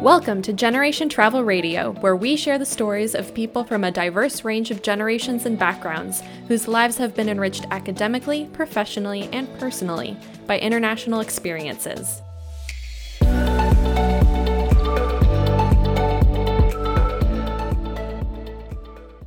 Welcome to Generation Travel Radio, where we share the stories of people from a diverse range of generations and backgrounds whose lives have been enriched academically, professionally, and personally by international experiences.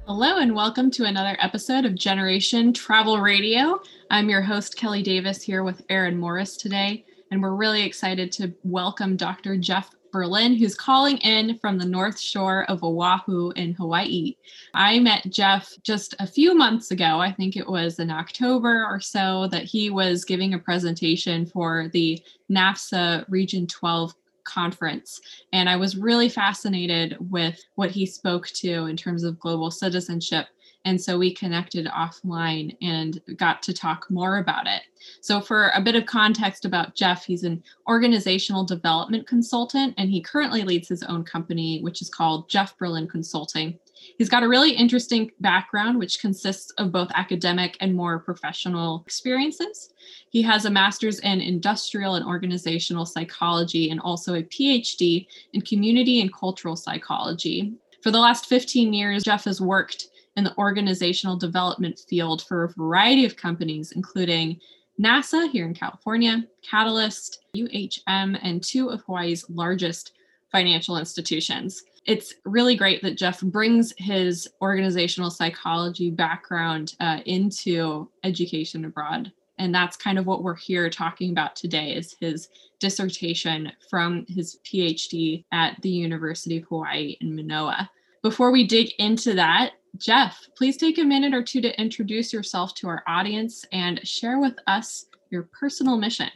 Hello, and welcome to another episode of Generation Travel Radio. I'm your host, Kelly Davis, here with Aaron Morris today, and we're really excited to welcome Dr. Jeff Berlin, who's calling in from the North Shore of Oahu in Hawaii. I met Jeff just a few months ago. I think it was in October or so that he was giving a presentation for the NAFSA Region 12 conference. And I was really fascinated with what he spoke to in terms of global citizenship and so we connected offline and got to talk more about it. So, for a bit of context about Jeff, he's an organizational development consultant and he currently leads his own company, which is called Jeff Berlin Consulting. He's got a really interesting background, which consists of both academic and more professional experiences. He has a master's in industrial and organizational psychology and also a PhD in community and cultural psychology. For the last 15 years, Jeff has worked in the organizational development field for a variety of companies, including NASA here in California, Catalyst, UHM, and two of Hawaii's largest financial institutions. It's really great that Jeff brings his organizational psychology background uh, into education abroad. And that's kind of what we're here talking about today is his dissertation from his PhD at the University of Hawaii in Manoa. Before we dig into that, Jeff, please take a minute or two to introduce yourself to our audience and share with us your personal mission.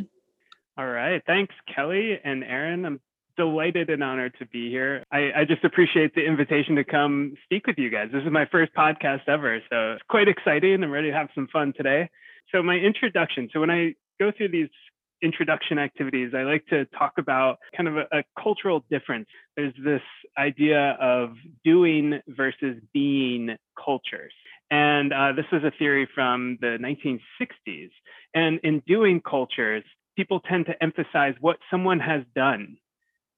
All right. Thanks, Kelly and Aaron. I'm delighted and honored to be here. I, I, just appreciate the invitation to come speak with you guys. This is my first podcast ever, so it's quite exciting. I'm ready to have some fun today. So, my introduction. So, when I go through these introduction activities, I like to talk about kind of a, a, cultural difference. There's this idea of doing versus being cultures. And uh, this is a theory from the 1960s. And in doing cultures, people tend to emphasize what someone has done,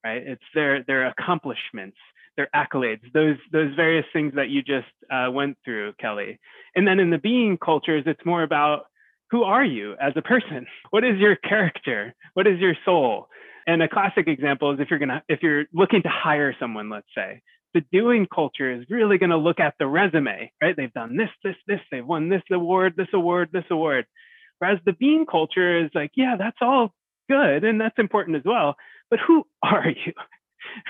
right? It's their, their accomplishments, their accolades, those, those various things that you just uh, went through, Kelly. And then in the being cultures, it's more about who are you as a person? What is your character? What is your soul? And a classic example is if you're gonna if you're looking to hire someone, let's say, the doing culture is really to look at the resume, right? They've done this, this, this, they've won this award, this award, this award. Whereas the being culture is like, yeah, that's all good and that's important as well. But who are you?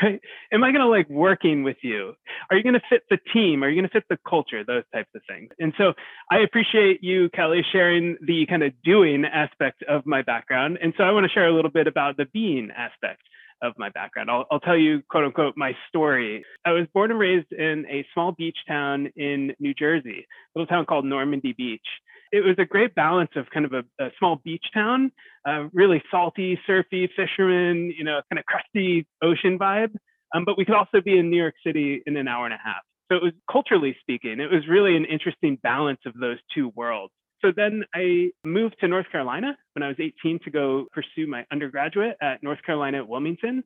Am I going to like working with you? Are you going to fit the team? Are you going to fit the culture? Those types of things. And so I appreciate you, Kelly, sharing the kind of doing aspect of my background. And so I want to share a little bit about the being aspect of my background. I'll, I'll tell you, quote unquote, my story. I was born and raised in a small beach town in New Jersey, a little town called Normandy Beach it was a great balance of kind of a, a small beach town, really salty, surfy, fishermen, you know, kind of crusty ocean vibe. Um, but we could also be in New York City in an hour and a half. So it was culturally speaking, it was really an interesting balance of those two worlds. So then I moved to North Carolina when I was 18 to go pursue my undergraduate at North Carolina at Wilmington.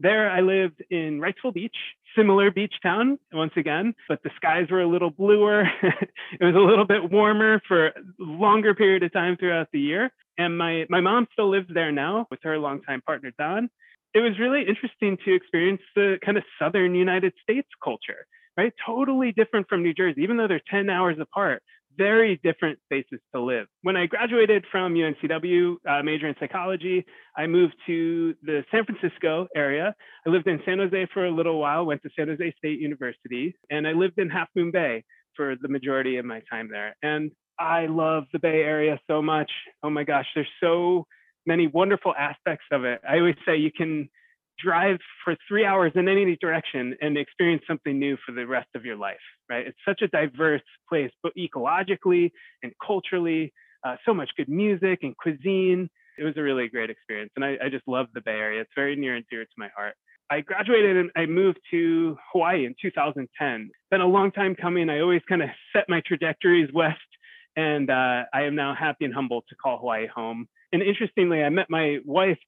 There, I lived in Wrightsville Beach, similar beach town once again, but the skies were a little bluer. it was a little bit warmer for a longer period of time throughout the year. And my, my mom still lives there now with her longtime partner, Don. It was really interesting to experience the kind of southern United States culture, right? Totally different from New Jersey, even though they're 10 hours apart very different spaces to live. When I graduated from UNCW, uh, major in psychology, I moved to the San Francisco area. I lived in San Jose for a little while, went to San Jose State University, and I lived in Half Moon Bay for the majority of my time there. And I love the Bay Area so much. Oh my gosh, there's so many wonderful aspects of it. I always say you can drive for three hours in any direction and experience something new for the rest of your life, right? It's such a diverse place, but ecologically and culturally, uh, so much good music and cuisine. It was a really great experience. And I, I just love the Bay Area. It's very near and dear to my heart. I graduated and I moved to Hawaii in 2010. Been a long time coming. I always kind of set my trajectories west, and uh, I am now happy and humbled to call Hawaii home. And interestingly, I met my wife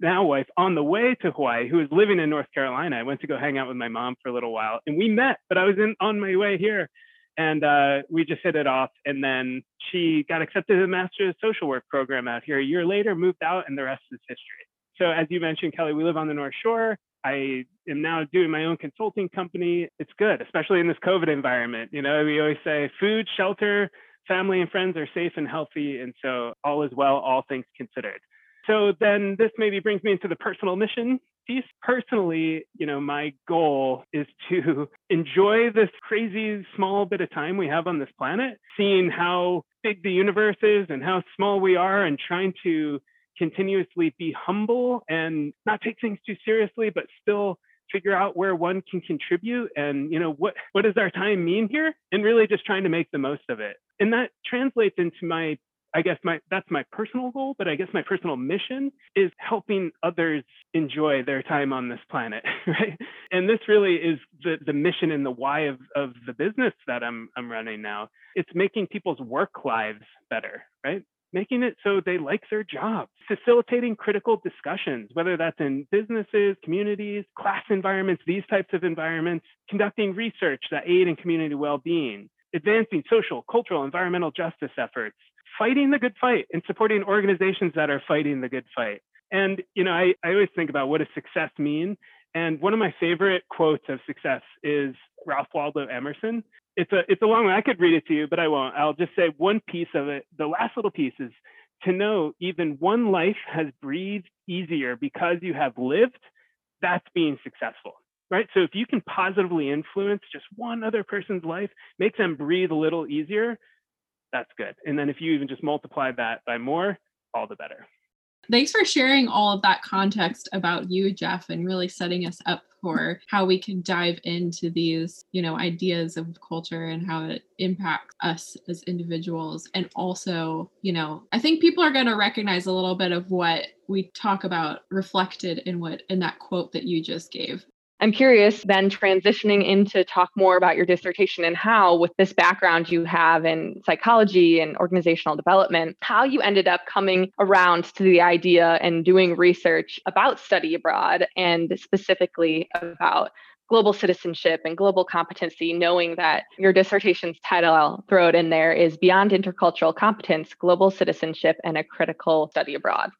now wife on the way to Hawaii, who was living in North Carolina. I went to go hang out with my mom for a little while, and we met. But I was in on my way here, and uh, we just hit it off. And then she got accepted to the Master's Social Work program out here. A year later, moved out, and the rest is history. So as you mentioned, Kelly, we live on the North Shore. I am now doing my own consulting company. It's good, especially in this COVID environment. You know, we always say food, shelter, family, and friends are safe and healthy. And so all is well, all things considered. So then this maybe brings me into the personal mission piece. Personally, you know, my goal is to enjoy this crazy small bit of time we have on this planet, seeing how big the universe is and how small we are and trying to continuously be humble and not take things too seriously, but still figure out where one can contribute and you know what what does our time mean here and really just trying to make the most of it and that translates into my i guess my that's my personal goal but i guess my personal mission is helping others enjoy their time on this planet right? And this really is the the mission and the why of of the business that i'm i'm running now. It's making people's work lives better right? Making it so they like their jobs, facilitating critical discussions, whether that's in businesses, communities, class environments, these types of environments, conducting research that aid in community well-being, advancing social, cultural, environmental justice efforts, fighting the good fight and supporting organizations that are fighting the good fight. And you know, I, I always think about what does success mean? And one of my favorite quotes of success is Ralph Waldo Emerson it's a it's a long one. I could read it to you, but I won't. I'll just say one piece of it. The last little piece is to know even one life has breathed easier because you have lived. That's being successful, right? So if you can positively influence just one other person's life, make them breathe a little easier. That's good. And then if you even just multiply that by more, all the better. Thanks for sharing all of that context about you, Jeff, and really setting us up for how we can dive into these, you know, ideas of culture and how it impacts us as individuals. And also, you know, I think people are going to recognize a little bit of what we talk about reflected in what in that quote that you just gave. I'm curious then transitioning into talk more about your dissertation and how, with this background you have in psychology and organizational development, how you ended up coming around to the idea and doing research about study abroad and specifically about global citizenship and global competency, knowing that your dissertation's title, I'll throw it in there, is Beyond Intercultural Competence, Global Citizenship and a Critical Study Abroad.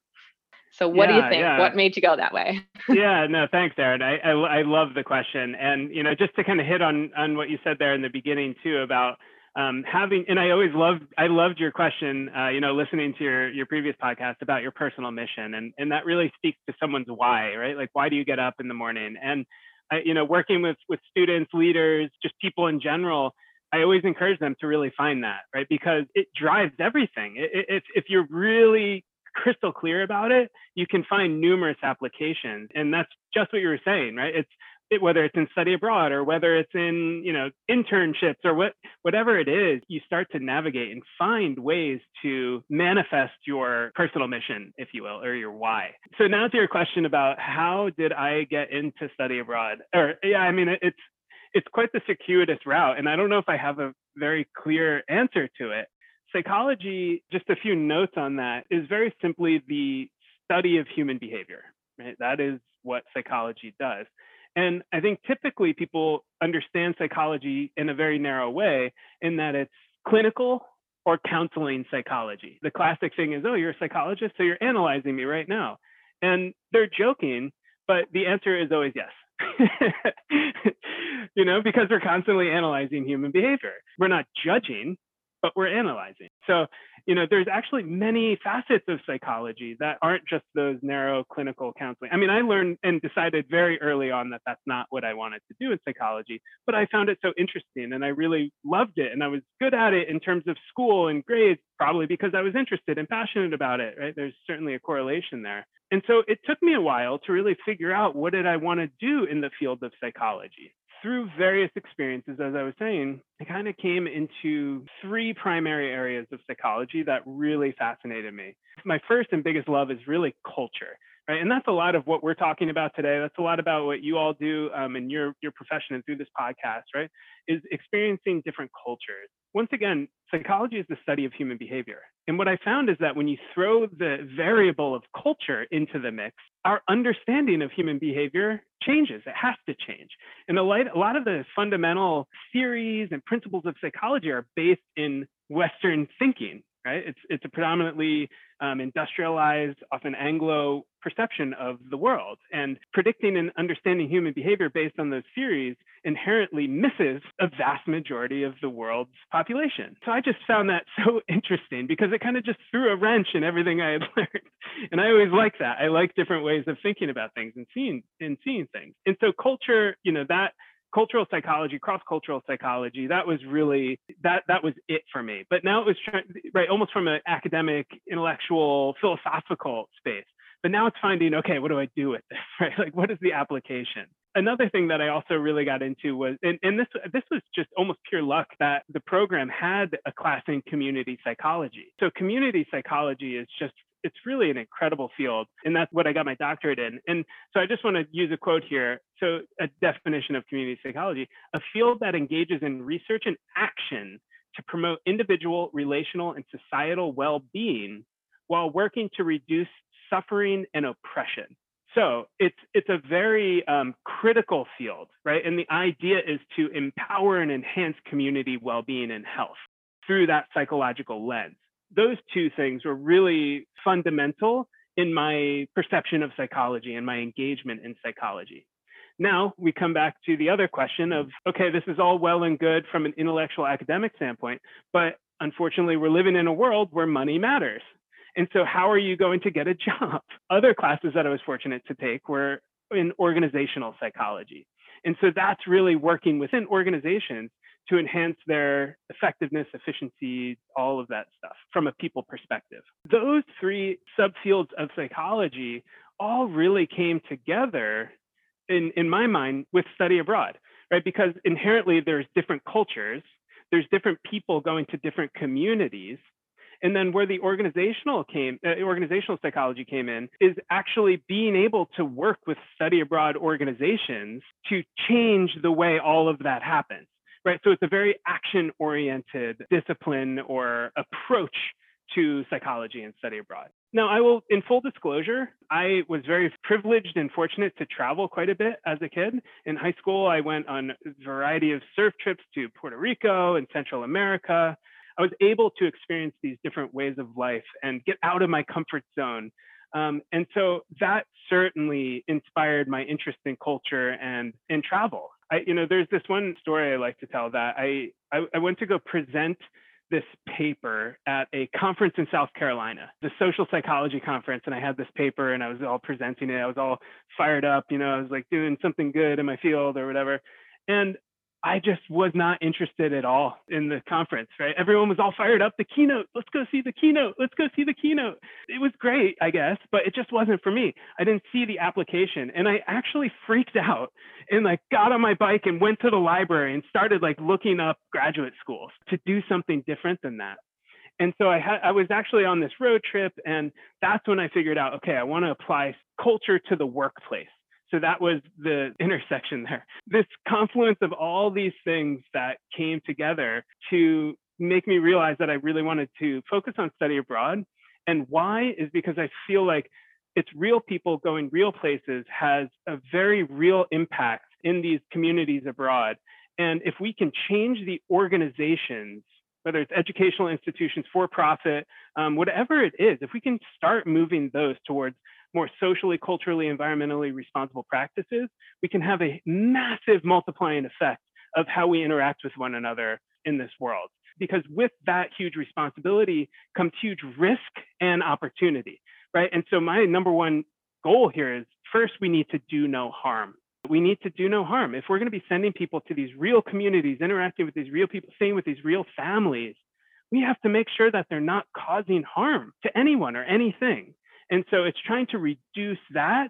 So what yeah, do you think? Yeah. What made you go that way? yeah, no, thanks, Erin. I, I, I love the question, and you know, just to kind of hit on on what you said there in the beginning too about um, having, and I always loved I loved your question. Uh, you know, listening to your your previous podcast about your personal mission, and and that really speaks to someone's why, right? Like, why do you get up in the morning? And I, you know, working with with students, leaders, just people in general. I always encourage them to really find that, right? Because it drives everything. If if you're really crystal clear about it, you can find numerous applications. And that's just what you were saying, right? It's it, whether it's in study abroad or whether it's in you know internships or what whatever it is you start to navigate and find ways to manifest your personal mission if you will or your why so now to your question about how did i get into study abroad or yeah i mean it's it's quite the circuitous route and i don't know if i have a very clear answer to it psychology, just a few notes on that, is very simply the study of human behavior. Right? That is what psychology does. And I think typically people understand psychology in a very narrow way, in that it's clinical or counseling psychology. The classic thing is, oh, you're a psychologist, so you're analyzing me right now. And they're joking, but the answer is always yes. you know, because we're constantly analyzing human behavior. We're not judging, but we're analyzing. So, you know, there's actually many facets of psychology that aren't just those narrow clinical counseling. I mean, I learned and decided very early on that that's not what I wanted to do in psychology, but I found it so interesting and I really loved it. And I was good at it in terms of school and grades, probably because I was interested and passionate about it, right? There's certainly a correlation there. And so it took me a while to really figure out what did I want to do in the field of psychology through various experiences, as I was saying, I kind of came into three primary areas of psychology that really fascinated me. My first and biggest love is really culture. Right? And that's a lot of what we're talking about today. That's a lot about what you all do um, in your, your profession and through this podcast, right? Is experiencing different cultures. Once again, psychology is the study of human behavior. And what I found is that when you throw the variable of culture into the mix, our understanding of human behavior changes. It has to change. And a lot of the fundamental theories and principles of psychology are based in Western thinking right? It's it's a predominantly um, industrialized, often Anglo perception of the world, and predicting and understanding human behavior based on those theories inherently misses a vast majority of the world's population. So I just found that so interesting because it kind of just threw a wrench in everything I had learned, and I always like that. I like different ways of thinking about things and seeing and seeing things. And so culture, you know, that cultural psychology, cross-cultural psychology, that was really that that was it for me. But now it was trying, right, almost from an academic, intellectual, philosophical space. But now it's finding, okay, what do I do with this, right? Like, what is the application? Another thing that I also really got into was, and, and this this was just almost pure luck that the program had a class in community psychology. So community psychology is just it's really an incredible field and that's what i got my doctorate in. And so i just want to use a quote here. So a definition of community psychology a field that engages in research and action to promote individual relational and societal well-being while working to reduce suffering and oppression. So it's it's a very um, critical field right? And the idea is to empower and enhance community well-being and health through that psychological lens those two things were really fundamental in my perception of psychology and my engagement in psychology. Now we come back to the other question of okay, this is all well and good from an intellectual academic standpoint, but unfortunately, we're living in a world where money matters. And so, how are you going to get a job? Other classes that I was fortunate to take were in organizational psychology. And so, that's really working within organizations to enhance their effectiveness, efficiency, all of that stuff from a people perspective. Those three subfields of psychology all really came together in, in my mind with study abroad, right? Because inherently there's different cultures, there's different people going to different communities. And then where the organizational came, uh, organizational psychology came in, is actually being able to work with study abroad organizations to change the way all of that happens right? So it's a very action oriented discipline or approach to psychology and study abroad. Now, I will, in full disclosure, I was very privileged and fortunate to travel quite a bit as a kid. In high school, I went on a variety of surf trips to Puerto Rico and Central America. I was able to experience these different ways of life and get out of my comfort zone. Um, and so that certainly inspired my interest in culture and in travel. I, you know, there's this one story I like to tell that I, I, I went to go present this paper at a conference in South Carolina, the social psychology conference. And I had this paper and I was all presenting it. I was all fired up, you know, I was like doing something good in my field or whatever. And I just was not interested at all in the conference, right? Everyone was all fired up. The keynote, let's go see the keynote. Let's go see the keynote. It was great, I guess, but it just wasn't for me. I didn't see the application. And I actually freaked out and like got on my bike and went to the library and started like looking up graduate schools to do something different than that. And so I had I was actually on this road trip and that's when I figured out, okay, I want to apply culture to the workplace so that was the intersection there. This confluence of all these things that came together to make me realize that I really wanted to focus on study abroad. And why is because I feel like it's real people going real places has a very real impact in these communities abroad. And if we can change the organizations, whether it's educational institutions, for profit, um, whatever it is, if we can start moving those towards more socially, culturally, environmentally responsible practices, we can have a massive multiplying effect of how we interact with one another in this world. Because with that huge responsibility comes huge risk and opportunity, right? And so my number one goal here is first, we need to do no harm. We need to do no harm. If we're going to be sending people to these real communities, interacting with these real people, staying with these real families, we have to make sure that they're not causing harm to anyone or anything. And so it's trying to reduce that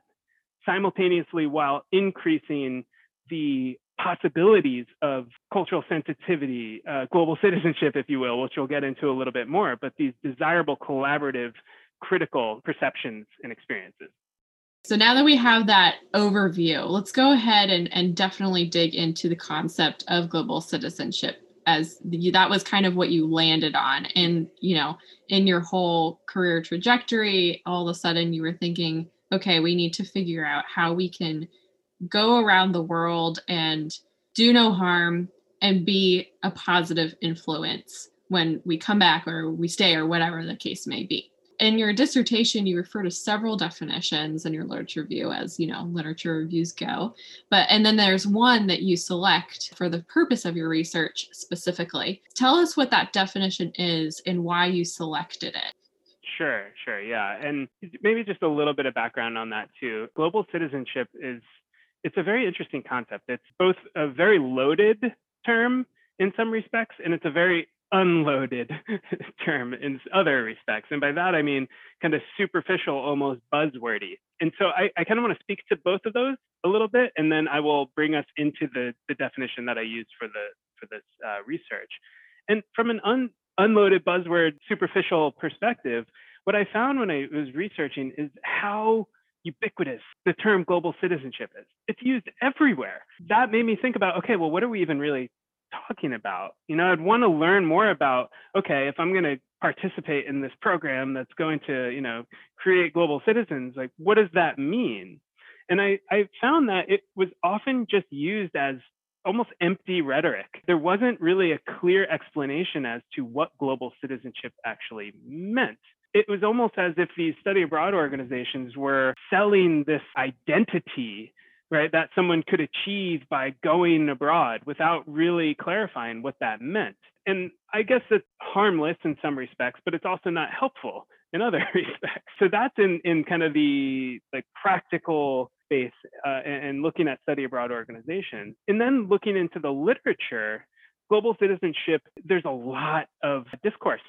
simultaneously while increasing the possibilities of cultural sensitivity, uh, global citizenship, if you will, which we'll get into a little bit more, but these desirable collaborative, critical perceptions and experiences. So now that we have that overview, let's go ahead and, and definitely dig into the concept of global citizenship. As the, that was kind of what you landed on. And you know in your whole career trajectory all of a sudden you were thinking okay we need to figure out how we can go around the world and do no harm and be a positive influence when we come back or we stay or whatever the case may be in your dissertation you refer to several definitions in your literature review as you know literature reviews go but and then there's one that you select for the purpose of your research specifically tell us what that definition is and why you selected it Sure, sure. Yeah. And maybe just a little bit of background on that too. Global citizenship is it's a very interesting concept. It's both a very loaded term in some respects and it's a very unloaded term in other respects. And by that, I mean kind of superficial, almost buzzwordy. And so I, I kind of want to speak to both of those a little bit, and then I will bring us into the, the definition that I use for the for this uh, research. And from an un, unloaded buzzword, superficial perspective, what I found when I was researching is how ubiquitous the term global citizenship is. It's used everywhere. That made me think about okay, well, what are we even really talking about? You know, I'd want to learn more about, okay, if I'm going to participate in this program that's going to, you know, create global citizens, like what does that mean? And I, I found that it was often just used as almost empty rhetoric. There wasn't really a clear explanation as to what global citizenship actually meant. It was almost as if these study abroad organizations were selling this identity right, that someone could achieve by going abroad without really clarifying what that meant. And I guess it's harmless in some respects, but it's also not helpful in other respects. So that's in, in kind of the like practical space uh, and looking at study abroad organizations. And then looking into the literature, global citizenship, there's a lot of discourse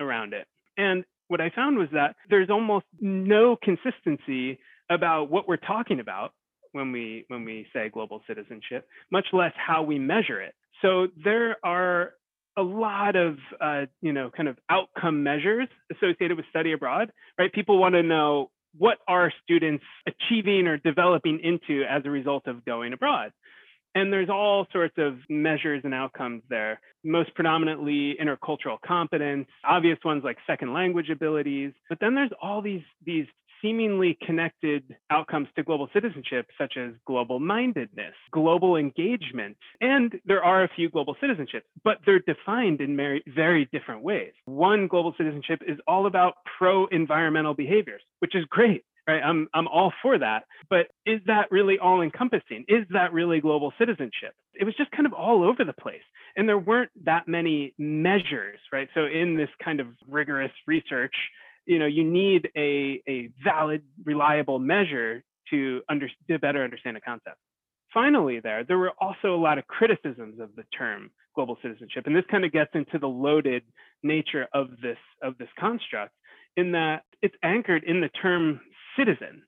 around it. And what I found was that there's almost no consistency about what we're talking about when we when we say global citizenship, much less how we measure it. So there are a lot of uh, you know kind of outcome measures associated with study abroad, right? People want to know what are students achieving or developing into as a result of going abroad. And there's all sorts of measures and outcomes there, most predominantly intercultural competence, obvious ones like second language abilities. But then there's all these, these seemingly connected outcomes to global citizenship, such as global mindedness, global engagement, and there are a few global citizenships, but they're defined in very, very different ways. One global citizenship is all about pro environmental behaviors, which is great. Right, I'm I'm all for that, but is that really all encompassing? Is that really global citizenship? It was just kind of all over the place, and there weren't that many measures, right? So in this kind of rigorous research, you know, you need a, a valid, reliable measure to, under, to better understand a concept. Finally, there, there were also a lot of criticisms of the term global citizenship. And this kind of gets into the loaded nature of this, of this construct in that it's anchored in the term citizen.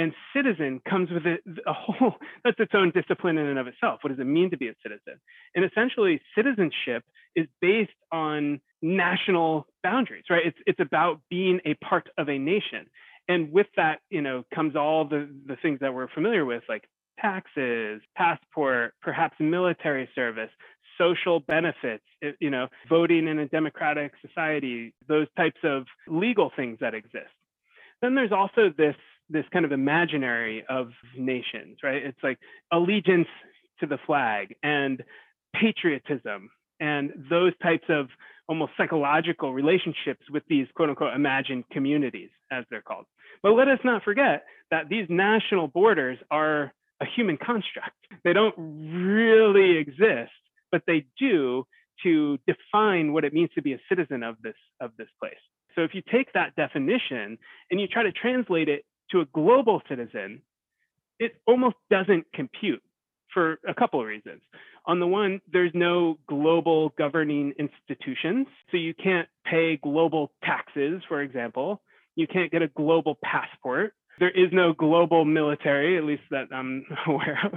And citizen comes with a, a, whole, that's its own discipline in and of itself. What does it mean to be a citizen? And essentially, citizenship is based on national boundaries, right? It's, it's about being a part of a nation. And with that, you know, comes all the, the things that we're familiar with, like taxes, passport, perhaps military service, social benefits, you know, voting in a democratic society, those types of legal things that exist. Then there's also this this kind of imaginary of nations, right? It's like allegiance to the flag and patriotism and those types of almost psychological relationships with these quote unquote imagined communities, as they're called. But let us not forget that these national borders are a human construct. They don't really exist, but they do to define what it means to be a citizen of this of this place. So if you take that definition and you try to translate it to a global citizen, it almost doesn't compute for a couple of reasons. On the one, there's no global governing institutions. So you can't pay global taxes, for example. You can't get a global passport. There is no global military, at least that I'm aware of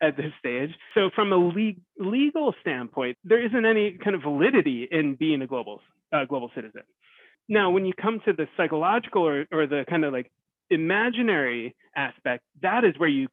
at this stage. So from a le- legal standpoint, there isn't any kind of validity in being a global uh, global citizen. Now, when you come to the psychological or, or the kind of like imaginary aspect, that is where you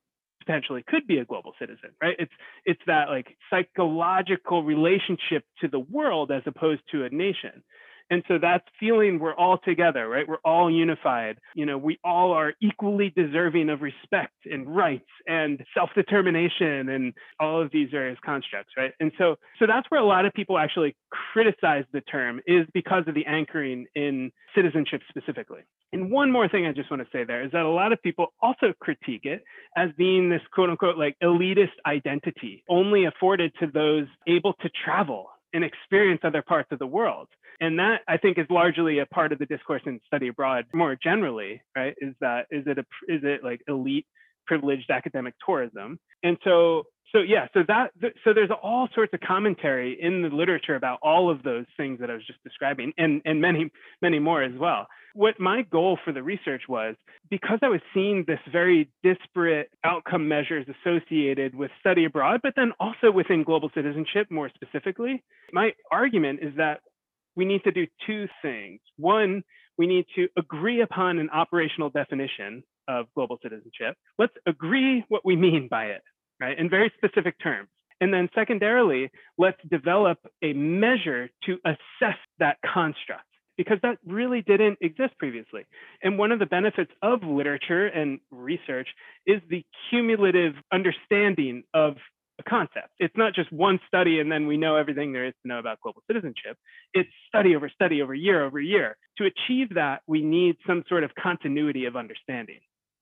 potentially could be a global citizen, right? It's it's that like psychological relationship to the world as opposed to a nation. And so that's feeling we're all together, right? We're all unified. You know, we all are equally deserving of respect and rights and self-determination and all of these various constructs, right? And so so that's where a lot of people actually criticize the term is because of the anchoring in citizenship specifically. And one more thing I just want to say there is that a lot of people also critique it as being this quote unquote like elitist identity only afforded to those able to travel and experience other parts of the world. And that I think is largely a part of the discourse in study abroad more generally, right? Is that is it a is it like elite privileged academic tourism? And so so yeah, so that so there's all sorts of commentary in the literature about all of those things that I was just describing, and and many many more as well. What my goal for the research was because I was seeing this very disparate outcome measures associated with study abroad, but then also within global citizenship more specifically. My argument is that we need to do two things. One, we need to agree upon an operational definition of global citizenship. Let's agree what we mean by it, right, in very specific terms. And then secondarily, let's develop a measure to assess that construct because that really didn't exist previously. And one of the benefits of literature and research is the cumulative understanding of a concept. It's not just one study and then we know everything there is to know about global citizenship. It's study over study over year over year. To achieve that, we need some sort of continuity of understanding,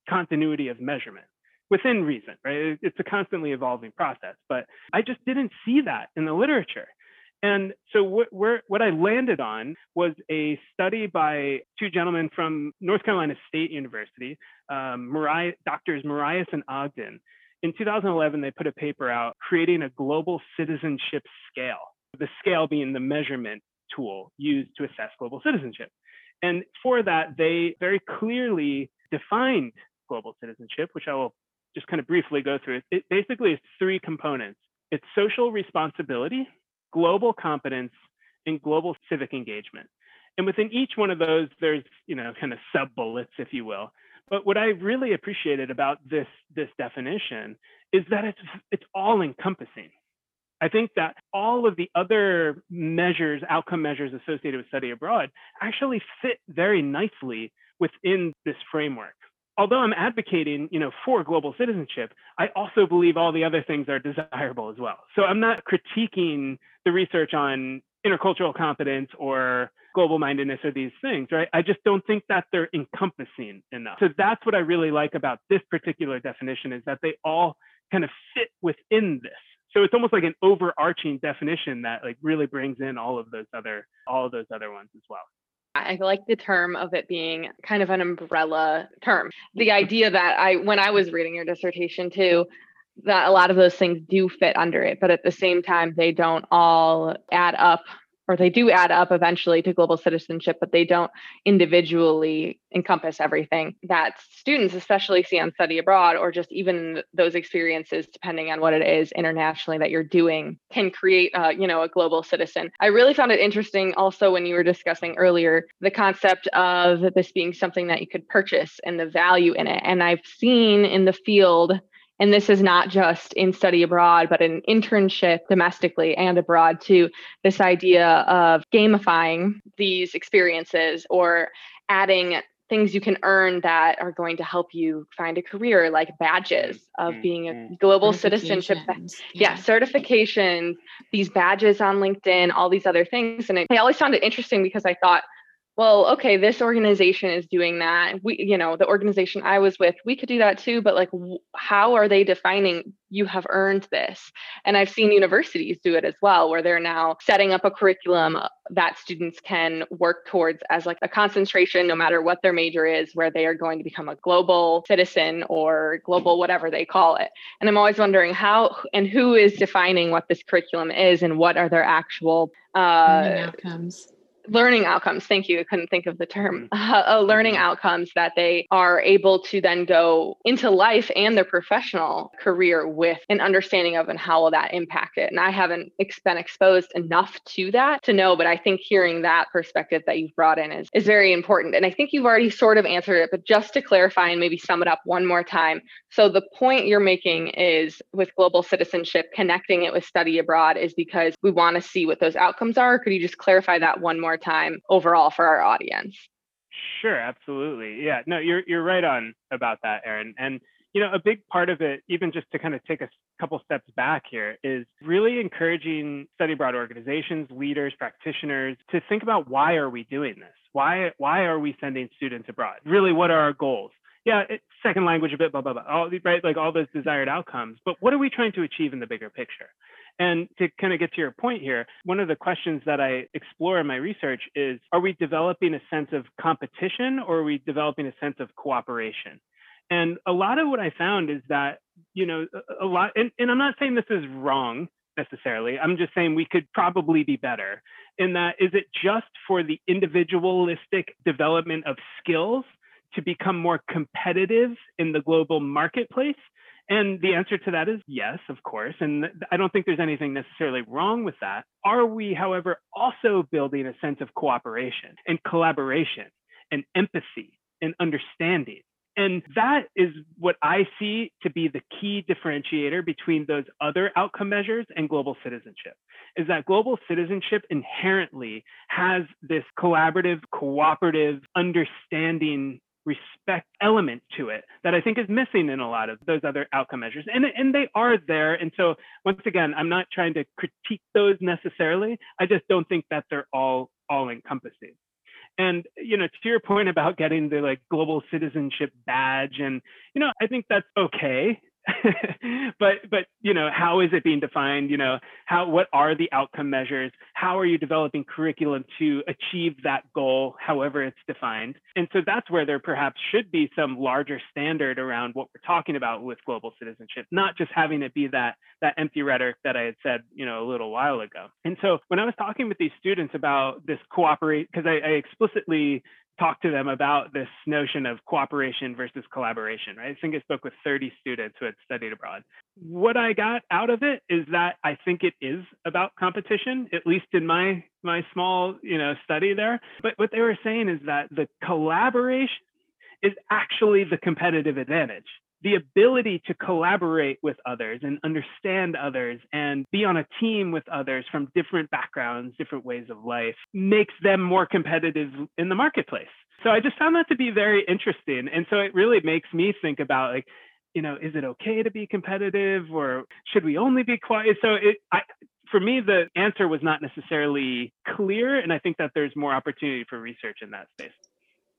continuity of measurement within reason, right? It's a constantly evolving process, but I just didn't see that in the literature. And so what, what I landed on was a study by two gentlemen from North Carolina State University, um, Morais, doctors Morais and Ogden, in 2011, they put a paper out creating a global citizenship scale, the scale being the measurement tool used to assess global citizenship. And for that, they very clearly defined global citizenship, which I will just kind of briefly go through. It basically is three components it's social responsibility, global competence, and global civic engagement. And within each one of those, there's, you know, kind of sub bullets, if you will. But what I really appreciated about this this definition is that it's it's all encompassing. I think that all of the other measures, outcome measures associated with study abroad actually fit very nicely within this framework. Although I'm advocating, you know, for global citizenship, I also believe all the other things are desirable as well. So I'm not critiquing the research on intercultural competence or global mindedness or these things, right? I just don't think that they're encompassing enough. So that's what I really like about this particular definition is that they all kind of fit within this. So it's almost like an overarching definition that like really brings in all of those other all of those other ones as well. I like the term of it being kind of an umbrella term. The mm-hmm. idea that I when I was reading your dissertation too, that a lot of those things do fit under it, but at the same time they don't all add up or they do add up eventually to global citizenship, but they don't individually encompass everything that students, especially see on study abroad, or just even those experiences, depending on what it is internationally that you're doing, can create, uh, you know, a global citizen. I really found it interesting also when you were discussing earlier the concept of this being something that you could purchase and the value in it. And I've seen in the field and this is not just in study abroad, but in internship domestically and abroad too. This idea of gamifying these experiences or adding things you can earn that are going to help you find a career like badges of mm-hmm. being a mm-hmm. global citizenship yeah. yeah certifications these badges on linkedin all these other things and i always found it interesting because i thought well okay this organization is doing that. We you know the organization i was with we could do that too but like how are they defining you have earned this? And i've seen universities do it as well where they're now setting up a curriculum that students can work towards as like a concentration no matter what their major is where they are going to become a global citizen or global whatever they call it. And i'm always wondering how and who is defining what this curriculum is and what are their actual uh, outcomes learning outcomes thank you i couldn't think of the term mm. uh, learning mm-hmm. outcomes that they are able to then go into life and their professional career with an understanding of and how will that impact it And I haven't been exposed enough to that to know, but I think hearing that perspective that you've brought in is, is very important. And I think you've already sort of answered it, but just to clarify and maybe sum it up one more time. So the point you're making is with global citizenship, connecting it with study abroad is because we want to see what those outcomes are. Could you just clarify that one more time overall for our audience? Sure, absolutely. Yeah, no, you're you're right on about that, Erin. And you know, a big part of it, even just to kind of take a couple steps back here, is really encouraging study abroad organizations, leaders, practitioners to think about why are we doing this? Why why are we sending students abroad? Really, what are our goals? Yeah, second language a bit, blah blah blah, all right, like all those desired outcomes. But what are we trying to achieve in the bigger picture? And to kind of get to your point here, one of the questions that I explore in my research is are we developing a sense of competition or are we developing a sense of cooperation? And a lot of what I found is that, you know, a lot, and, and I'm not saying this is wrong necessarily. I'm just saying we could probably be better in that is it just for the individualistic development of skills to become more competitive in the global marketplace? And the answer to that is yes, of course. And I don't think there's anything necessarily wrong with that. Are we, however, also building a sense of cooperation and collaboration and empathy and understanding? And that is what I see to be the key differentiator between those other outcome measures and global citizenship is that global citizenship inherently has this collaborative, cooperative, understanding respect element to it that I think is missing in a lot of those other outcome measures. And, and they are there. And so once again, I'm not trying to critique those necessarily. I just don't think that they're all all encompassing. And you know, to your point about getting the like global citizenship badge, and you know, I think that's okay. but but you know how is it being defined? You know how what are the outcome measures? How are you developing curriculum to achieve that goal however it's defined? And so that's where there perhaps should be some larger standard around what we're talking about with global citizenship not just having it be that that empty rhetoric that i had said you know a little while ago. And so when i was talking with these students about this cooperate because I, I explicitly talk to them about this notion of cooperation versus collaboration, right? I think I spoke with 30 students who had studied abroad. What I got out of it is that I think it is about competition, at least in my my small, you know, study there. But what they were saying is that the collaboration is actually the competitive advantage the ability to collaborate with others and understand others and be on a team with others from different backgrounds, different ways of life makes them more competitive in the marketplace. So I just found that to be very interesting. And so it really makes me think about like, you know, is it okay to be competitive or should we only be quiet? So it, I, for me, the answer was not necessarily clear. And I think that there's more opportunity for research in that space.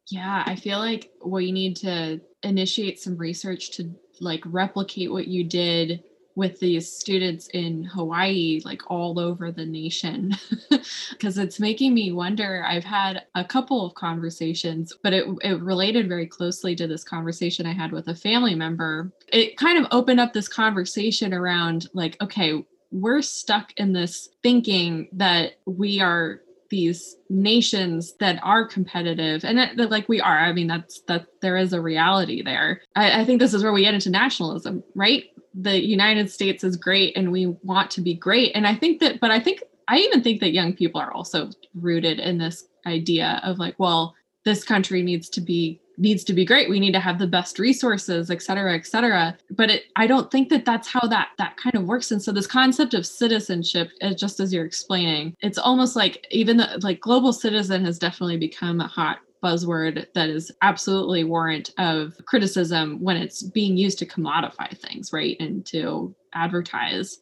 Yeah, I feel like we need to initiate some research to like replicate what you did with these students in Hawaii, like all over the nation, because it's making me wonder. I've had a couple of conversations, but it, it related very closely to this conversation I had with a family member. It kind of opened up this conversation around, like, okay, we're stuck in this thinking that we are these nations that are competitive and that, that, like we are. I mean that's that there is a reality there. I, I think this is where we get into nationalism right? The united states is great and we want to be great. And i think that but i think i even think that young people are also rooted in this idea of like well this country needs to be needs to be great. We need to have the best resources et cetera et cetera. But it, i don't think that that's how that that kind of works. And so this concept of citizenship uh, just as you're explaining it's almost like even the like global citizen has definitely become a hot buzzword that is absolutely warrant of criticism when it's being used to commodify things right? And to advertise.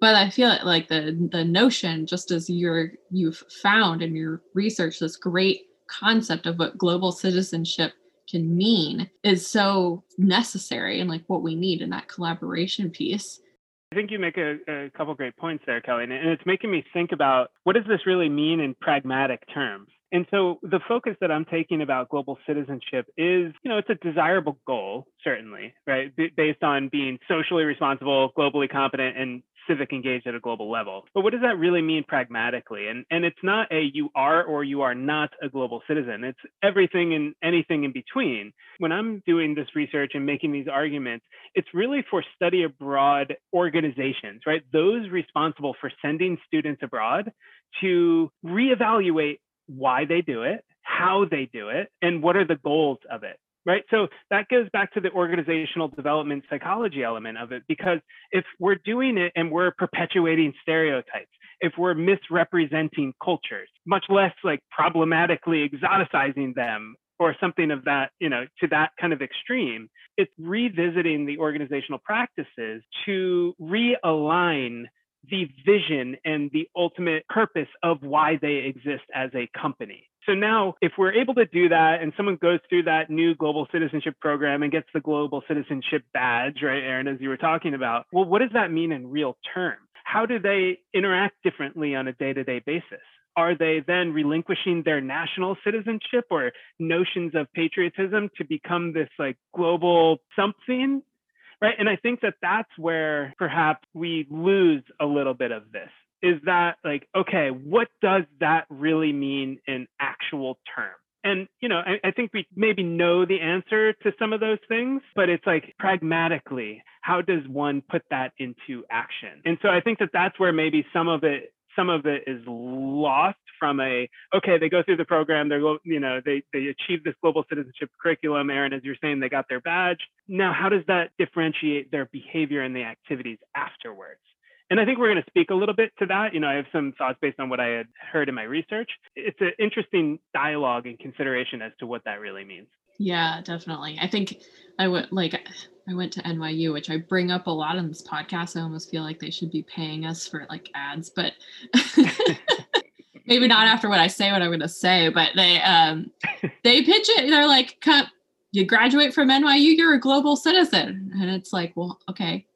But i feel like the the notion just as you're you've found in your research this great concept of what global citizenship can mean is so necessary and like what we need in that collaboration piece. I think you make a, a couple great points there, Kelly, and it's making me think about what does this really mean in pragmatic terms. And so the focus that I'm taking about global citizenship is, you know, it's a desirable goal, certainly, right? B- based on being socially responsible, globally competent, and civic engaged at a global level. But what does that really mean pragmatically? And and it's not a you are or you are not a global citizen. It's everything and anything in between. When I'm doing this research and making these arguments, it's really for study abroad organizations, right? Those responsible for sending students abroad to reevaluate why they do it, how they do it, and what are the goals of it right? So that goes back to the organizational development psychology element of it, because if we're doing it and we're perpetuating stereotypes, if we're misrepresenting cultures, much less like problematically exoticizing them or something of that, you know, to that kind of extreme, it's revisiting the organizational practices to realign the vision and the ultimate purpose of why they exist as a company. So now, if we're able to do that and someone goes through that new global citizenship program and gets the global citizenship badge, right, Aaron, as you were talking about, well, what does that mean in real terms? How do they interact differently on a day to day basis? Are they then relinquishing their national citizenship or notions of patriotism to become this like global something? Right. And I think that that's where perhaps we lose a little bit of this is that like okay what does that really mean in actual terms and you know I, I, think we maybe know the answer to some of those things but it's like pragmatically how does one put that into action? And so i think that that's where maybe some of it some of it is lost from a okay they go through the program they're you know they they achieve this global citizenship curriculum aaron as you're saying they got their badge. Now how does that differentiate their behavior and the activities afterwards and I think we're going to speak a little bit to that. You know, I have some thoughts based on what I had heard in my research. It's an interesting dialogue and consideration as to what that really means. Yeah, definitely. I think I went like I went to NYU, which I bring up a lot in this podcast. I almost feel like they should be paying us for like ads, but maybe not after what I say what I'm going to say. But they um they pitch it. They're like, "Cut, you graduate from NYU, you're a global citizen," and it's like, well, okay,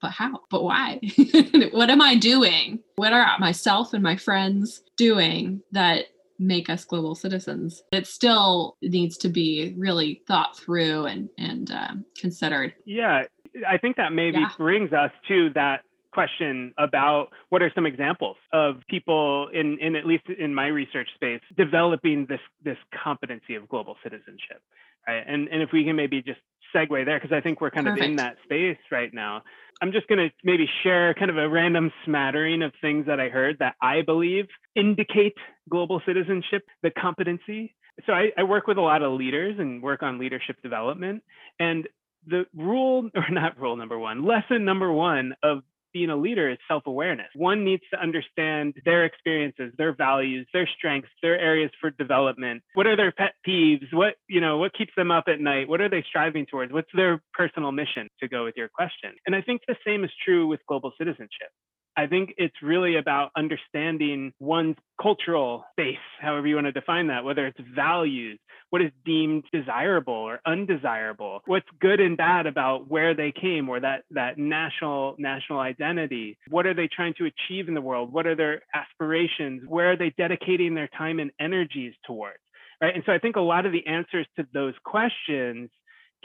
but how? But why? what am I doing? What are myself and my friends doing that make us global citizens? It still needs to be really thought through and and um, considered. Yeah, I think that maybe yeah. brings us to that question about what are some examples of people in, in at least in my research space developing this this competency of global citizenship right and and if we can maybe just segue there because i think we're kind Perfect. of in that space right now I'm just going to maybe share kind of a random smattering of things that I heard that I believe indicate global citizenship, the competency. So I, I work with a lot of leaders and work on leadership development. And the rule, or not rule number one, lesson number one of being a leader is self-awareness. One needs to understand their experiences, their values, their strengths, their areas for development. What are their pet peeves? What, you know, what keeps them up at night? What are they striving towards? What's their personal mission to go with your question? And I think the same is true with global citizenship. I think it's really about understanding one's cultural base, however you want to define that, whether it's values, what is deemed desirable or undesirable, what's good and bad about where they came or that that national national identity. What are they trying to achieve in the world? What are their aspirations? Where are they dedicating their time and energies towards? Right. And so I think a lot of the answers to those questions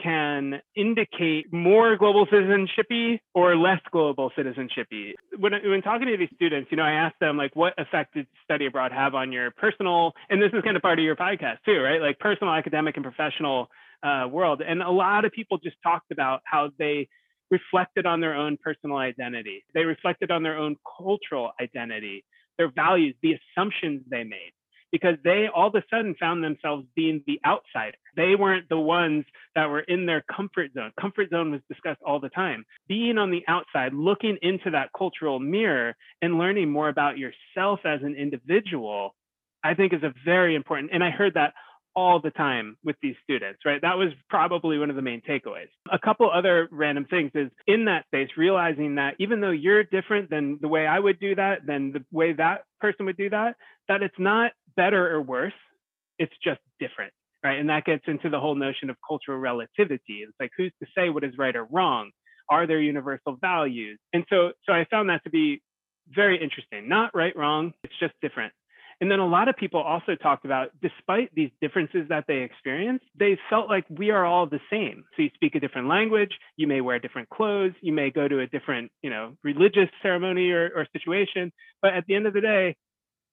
can indicate more global citizenshipy or less global citizenshipy. When, when talking to these students, you know, I ask them like, what effect did study abroad have on your personal, and this is kind of part of your podcast too, right? Like personal, academic, and professional uh, world. And a lot of people just talked about how they reflected on their own personal identity. They reflected on their own cultural identity, their values, the assumptions they made because they all of a sudden found themselves being the outsider. They weren't the ones that were in their comfort zone. Comfort zone was discussed all the time. Being on the outside, looking into that cultural mirror and learning more about yourself as an individual, I think is a very important. And I heard that all the time with these students, right? That was probably one of the main takeaways. A couple other random things is in that space, realizing that even though you're different than the way I would do that, than the way that person would do that, that it's not better or worse, it's just different, right? And that gets into the whole notion of cultural relativity. It's like who's to say what is right or wrong? Are there universal values? And so, so I found that to be very interesting. Not right, wrong. It's just different. And then a lot of people also talked about, despite these differences that they experienced, they felt like we are all the same. So you speak a different language, you may wear different clothes, you may go to a different, you know, religious ceremony or, or situation, but at the end of the day,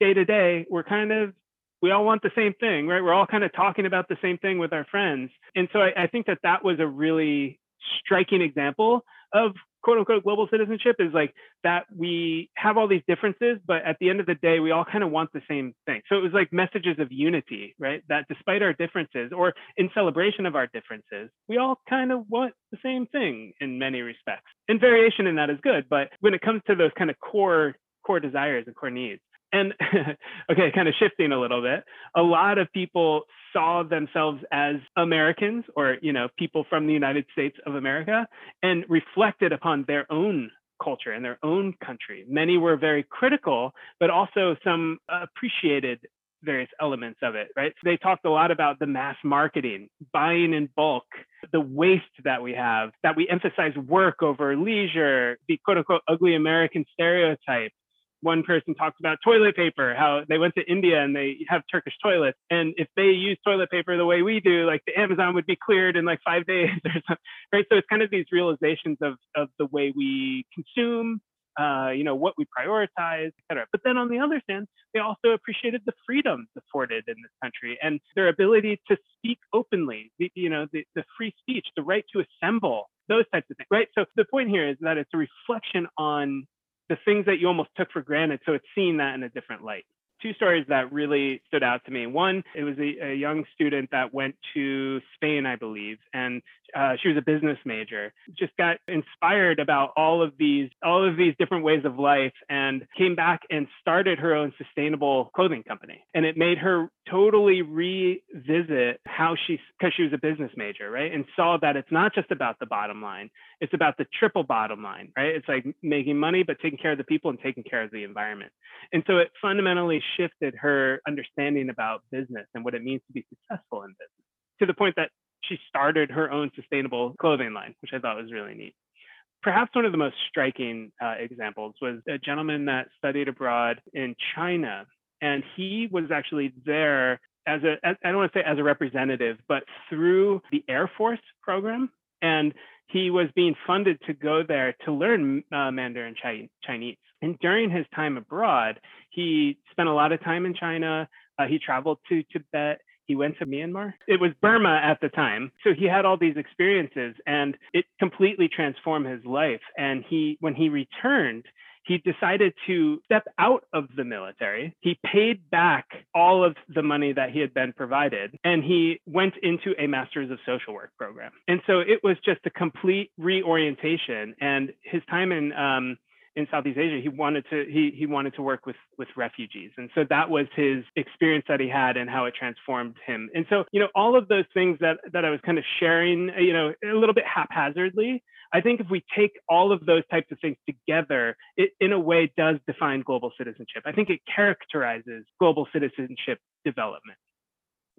day to day, we're kind of we all want the same thing, right? We're all kind of talking about the same thing with our friends. And so I, I think that that was a really striking example of quote unquote global citizenship is like that we have all these differences, but at the end of the day, we all kind of want the same thing. So it was like messages of unity, right? That despite our differences or in celebration of our differences, we all kind of want the same thing in many respects. And variation in that is good, but when it comes to those kind of core core desires and core needs, and okay, kind of shifting a little bit, a lot of people saw themselves as Americans or, you know, people from the United States of America and reflected upon their own culture and their own country. Many were very critical, but also some appreciated various elements of it, right? So they talked a lot about the mass marketing, buying in bulk, the waste that we have, that we emphasize work over leisure, the quote unquote ugly American stereotype, one person talks about toilet paper, how they went to India and they have Turkish toilets. And if they use toilet paper the way we do, like the Amazon would be cleared in like five days or something, right? So it's kind of these realizations of, of the way we consume, uh, you know, what we prioritize, et cetera. But then on the other hand, they also appreciated the freedoms afforded in this country and their ability to speak openly, the, you know, the, the free speech, the right to assemble, those types of things, right? So the point here is that it's a reflection on the things that you almost took for granted. So it's seeing that in a different light. Two stories that really stood out to me. One, it was a, a young student that went to Spain, I believe, and uh, she was a business major. Just got inspired about all of these all of these different ways of life, and came back and started her own sustainable clothing company. And it made her totally revisit how she because she was a business major, right? And saw that it's not just about the bottom line; it's about the triple bottom line, right? It's like making money, but taking care of the people and taking care of the environment. And so it fundamentally shifted her understanding about business and what it means to be successful in business to the point that she started her own sustainable clothing line, which I thought was really neat. Perhaps one of the most striking uh, examples was a gentleman that studied abroad in China, and he was actually there as a I don't want to say as a representative, but through the Air Force program, and he was being funded to go there to learn uh, Mandarin Chinese. And during his time abroad, he spent a lot of time in China. Uh, he traveled to Tibet he went to Myanmar. It was Burma at the time. So he had all these experiences and it completely transformed his life. And he, when he returned, he decided to step out of the military. He paid back all of the money that he had been provided and he went into a master's of social work program. And so it was just a complete reorientation. And his time in um, in Southeast Asia, he wanted to he he wanted to work with with refugees, and so that was his experience that he had and how it transformed him. And so you know all of those things that that I was kind of sharing, uh, you know, a little bit haphazardly. I think if we take all of those types of things together, it in a way does define global citizenship. I think it characterizes global citizenship development.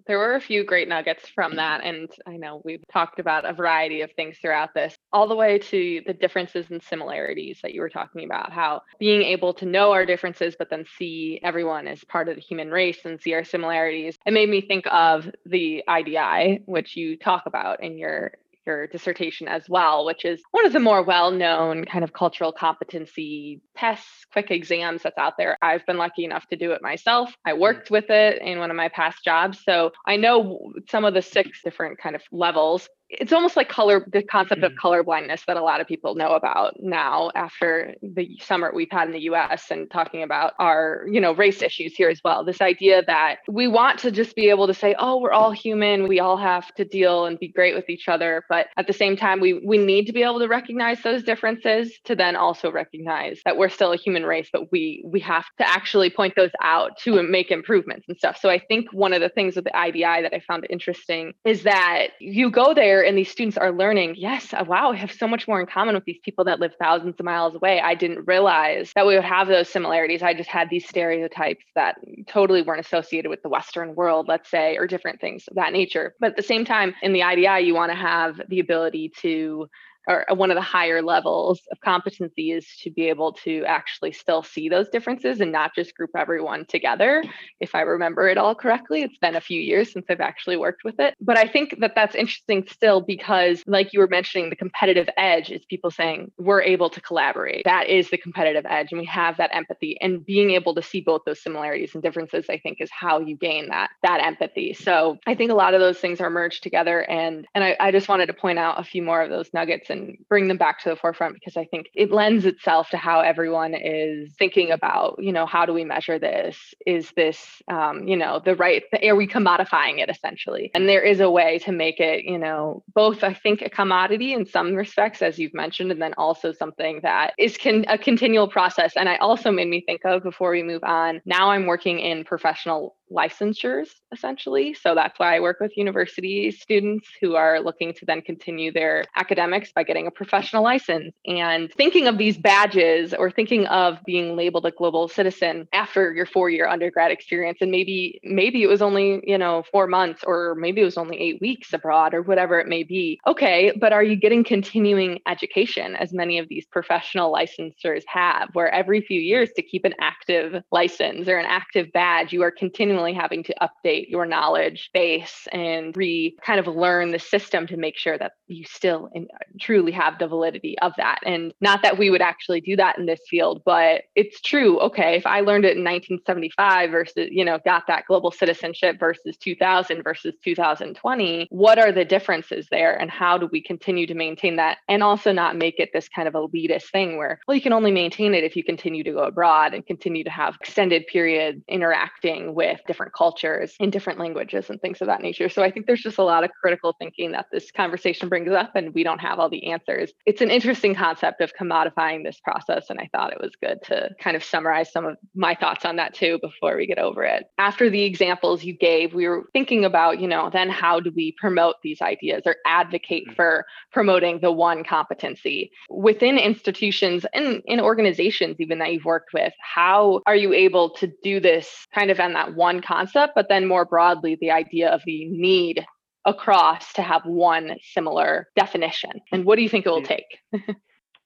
There were a few great nuggets from mm-hmm. that. And I know we've talked about a variety of things throughout this, all the way to the differences and similarities that you were talking about, how being able to know our differences, but then see everyone as part of the human race and see our similarities. It made me think of the IDI, which you talk about in your your dissertation as well, which is one of the more well known kind of cultural competency tests, quick exams that's out there. I've been lucky enough to do it myself. I mm. worked with it in one of my past jobs. So I know some of the six different kind of levels it's almost like color the concept mm-hmm. of color blindness that a lot of people know about now after the summer we've had in the US and talking about our you know race issues here as well. This idea that we want to just be able to say oh we're all human. We all have to deal and be great with each other. But at the same time we we need to be able to recognize those differences to then also recognize that we're still a human race but we we have to actually point those out to make improvements and stuff. So I think one of the things with the IDI that I found interesting is that you go there and these students are learning, yes, uh, wow, I have so much more in common with these people that live thousands of miles away. I didn't realize that we would have those similarities. I just had these stereotypes that totally weren't associated with the Western world, let's say, or different things of that nature. But at the same time, in the IDI, you want to have the ability to or uh, one of the higher levels of competency is to be able to actually still see those differences and not just group everyone together. If I remember it all correctly, it's been a few years since I've actually worked with it. But I think that that's interesting still because, like you were mentioning, the competitive edge is people saying we're able to collaborate. That is the competitive edge. And we have that empathy and being able to see both those similarities and differences, I think, is how you gain that, that empathy. So I think a lot of those things are merged together. And, and I, I just wanted to point out a few more of those nuggets and bring them back to the forefront because I think it lends itself to how everyone is thinking about, you know, how do we measure this? Is this, um, you know, the right, are we commodifying it essentially? And there is a way to make it, you know, both, I think, a commodity in some respects, as you've mentioned, and then also something that is con- a continual process. And I also made me think of before we move on, now I'm working in professional licensures essentially. So that's why I work with university students who are looking to then continue their academics by getting a professional license and thinking of these badges or thinking of being labeled a global citizen after your four year undergrad experience. And maybe, maybe it was only, you know, four months or maybe it was only eight weeks abroad or whatever it may be. Okay, but are you getting continuing education as many of these professional licensures have, where every few years to keep an active license or an active badge, you are continually constantly having to update your knowledge base and re kind of learn the system to make sure that you still in, truly have the validity of that. And not that we would actually do that in this field, but it's true. Okay, if I learned it in 1975 versus, you know, got that global citizenship versus 2000 versus 2020, what are the differences there and how do we continue to maintain that and also not make it this kind of elitist thing where, well, you can only maintain it if you continue to go abroad and continue to have extended period interacting with different cultures in different languages and things of that nature. So I think there's just a lot of critical thinking that this conversation brings up, and we don't have all the answers. It's an interesting concept of commodifying this process, and I thought it was good to kind of summarize some of my thoughts on that too before we get over it. After the examples you gave, we were thinking about, you know, then how do we promote these ideas or advocate mm. for promoting the one competency within institutions and in organizations, even that you've worked with? How are you able to do this kind of on that one concept, but then more broadly, the idea of the need across to have one similar definition. And what do you think it will take?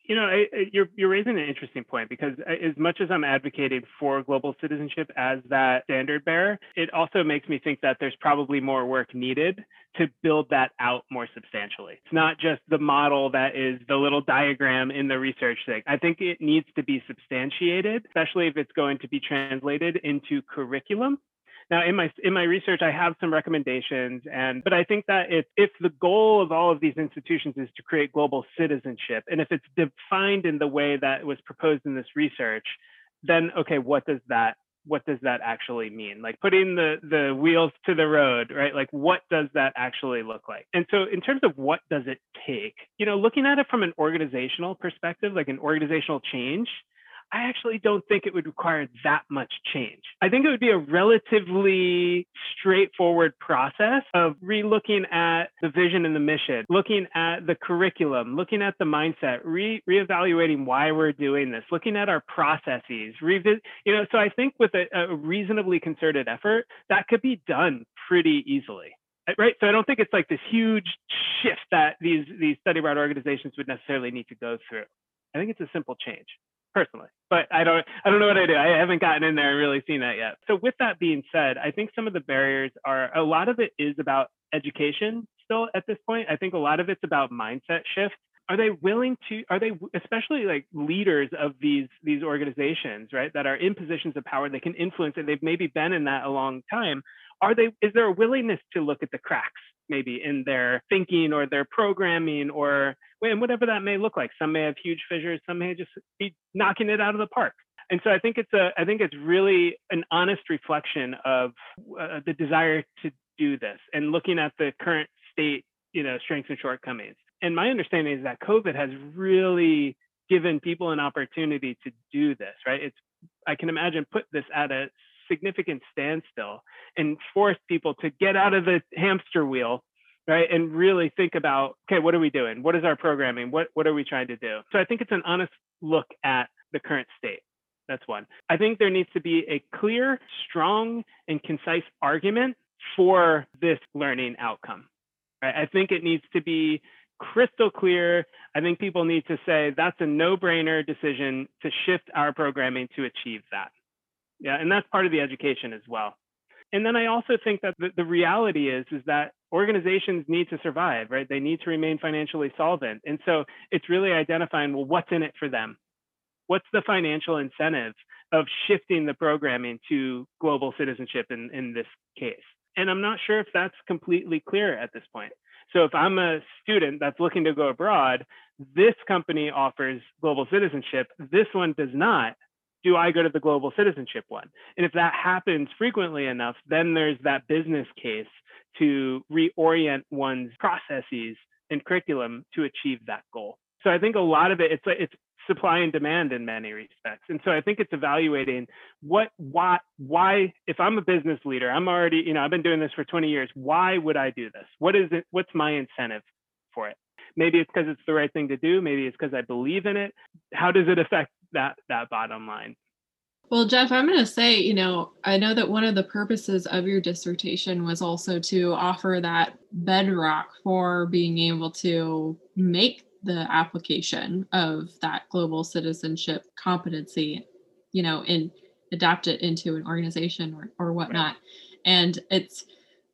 you know, I, I, you're you're raising an interesting point because as much as I'm advocating for global citizenship as that standard bearer, it also makes me think that there's probably more work needed to build that out more substantially. It's not just the model that is the little diagram in the research thing. I think it needs to be substantiated, especially if it's going to be translated into curriculum now, in my in my research, I have some recommendations, and but I think that if if the goal of all of these institutions is to create global citizenship, and if it's defined in the way that was proposed in this research, then okay, what does that what does that actually mean? Like putting the the wheels to the road, right? Like what does that actually look like? And so in terms of what does it take, you know, looking at it from an organizational perspective, like an organizational change, I actually don't think it would require that much change. I think it would be a relatively straightforward process of relooking at the vision and the mission, looking at the curriculum, looking at the mindset, re- reevaluating why we're doing this, looking at our processes, revisit, you know, so I think with a, a reasonably concerted effort, that could be done pretty easily right? So i don't think it's like this huge shift that these these study abroad organizations would necessarily need to go through. I think it's a simple change personally but i don't i don't know what i do. I haven't gotten in there and really seen that yet. So with that being said i think some of the barriers are a lot of it is about education still at this point. I think a lot of it's about mindset shift. Are they willing to are they especially like leaders of these these organizations right that are in positions of power they can influence and they've maybe been in that a long time are they is there a willingness to look at the cracks maybe in their thinking or their programming or and whatever that may look like. Some may have huge fissures some may just be knocking it out of the park. And so i think it's a i think it's really an honest reflection of uh, the desire to do this and looking at the current state you know strengths and shortcomings. And my understanding is that covid has really given people an opportunity to do this right? It's i can imagine put this at a significant standstill and force people to get out of the hamster wheel right and really think about okay what are we doing? What is our programming? What what are we trying to do? So i think it's an honest look at the current state. That's one. I think there needs to be a clear strong and concise argument for this learning outcome. Right i think it needs to be crystal clear. I think people need to say that's a no-brainer decision to shift our programming to achieve that. Yeah, and that's part of the education as well. And then I also think that the, the reality is is that organizations need to survive, right? They need to remain financially solvent. And so it's really identifying, well, what's in it for them? What's the financial incentive of shifting the programming to global citizenship in, in this case? And I'm not sure if that's completely clear at this point. So if I'm a student that's looking to go abroad, this company offers global citizenship, this one does not. Do I go to the global citizenship one? And if that happens frequently enough, then there's that business case to reorient one's processes and curriculum to achieve that goal. So I think a lot of it, it's like, it's supply and demand in many respects. And so I think it's evaluating what, why, why, if I'm a business leader, I'm already, you know, I've been doing this for 20 years. Why would I do this? What is it? What's my incentive for it? Maybe it's because it's the right thing to do. Maybe it's because I believe in it. How does it affect that, that bottom line? Well, Jeff, I'm going to say, you know, I know that one of the purposes of your dissertation was also to offer that bedrock for being able to make the application of that global citizenship competency, you know, and adapt it into an organization or, or whatnot. Right. And it's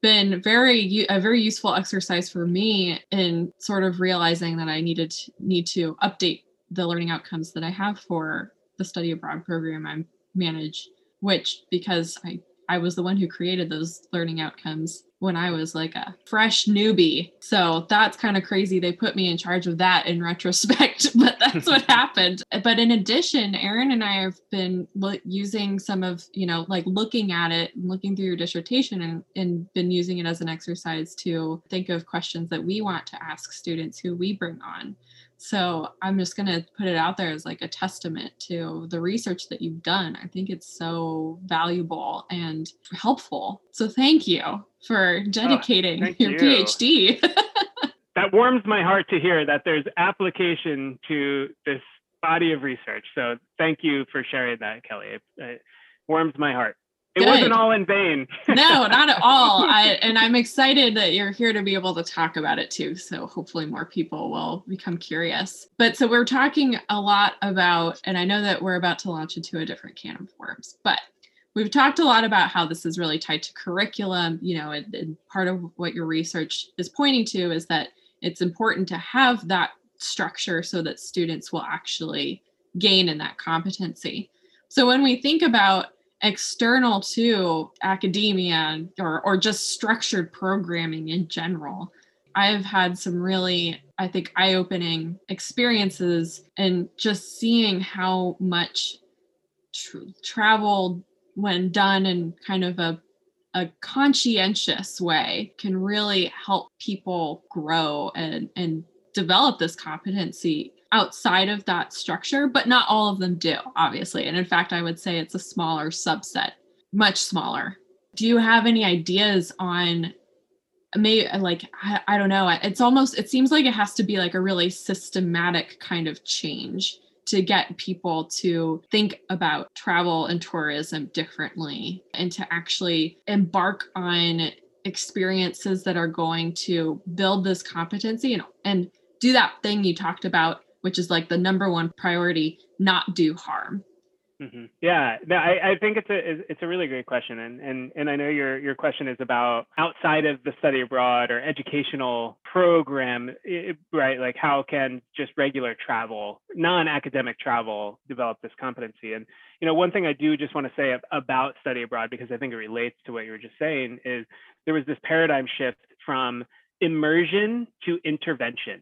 been very a very useful exercise for me in sort of realizing that I needed need to update the learning outcomes that I have for the study abroad program I manage, which because I I was the one who created those learning outcomes when I was like a fresh newbie. So that's kind of crazy. They put me in charge of that in retrospect, but that's what happened. But in addition, Aaron and I have been lo- using some of, you know, like looking at it, and looking through your dissertation and, and been using it as an exercise to think of questions that we want to ask students who we bring on. So I'm just going to put it out there as like a testament to the research that you've done. I think it's so valuable and helpful. So thank you for oh, dedicating oh, your you. PhD. that warms my heart to hear that there's application to this body of research. So thank you for sharing that, Kelly. It, it warms my heart. It Good. wasn't all in vain. no, not at all. I, and I'm excited that you're here to be able to talk about it too. So hopefully more people will become curious. But so we're talking a lot about, and I know that we're about to launch into a different can of worms, but we've talked a lot about how this is really tied to curriculum. You know, and, and part of what your research is pointing to is that it's important to have that structure so that students will actually gain in that competency. So when we think about external to academia or, or just structured programming in general. I've had some really, I think, eye opening experiences and just seeing how much tr- travel, when done in kind of a, a conscientious way, can really help people grow and, and develop this competency outside of that structure, but not all of them do, obviously. And in fact, I would say it's a smaller subset, much smaller. Do you have any ideas on maybe like I, I don't know it's almost it seems like it has to be like a really systematic kind of change to get people to think about travel and tourism differently and to actually embark on experiences that are going to build this competency and, and do that thing you talked about which is like the number one priority, not do harm. Mm-hmm. Yeah, no, I, I, think it's a it's a really great question, and and and I know your your question is about outside of the study abroad or educational program, right? Like how can just regular travel, non-academic travel, develop this competency? And you know, one thing I do just want to say about study abroad because I think it relates to what you were just saying is there was this paradigm shift from immersion to intervention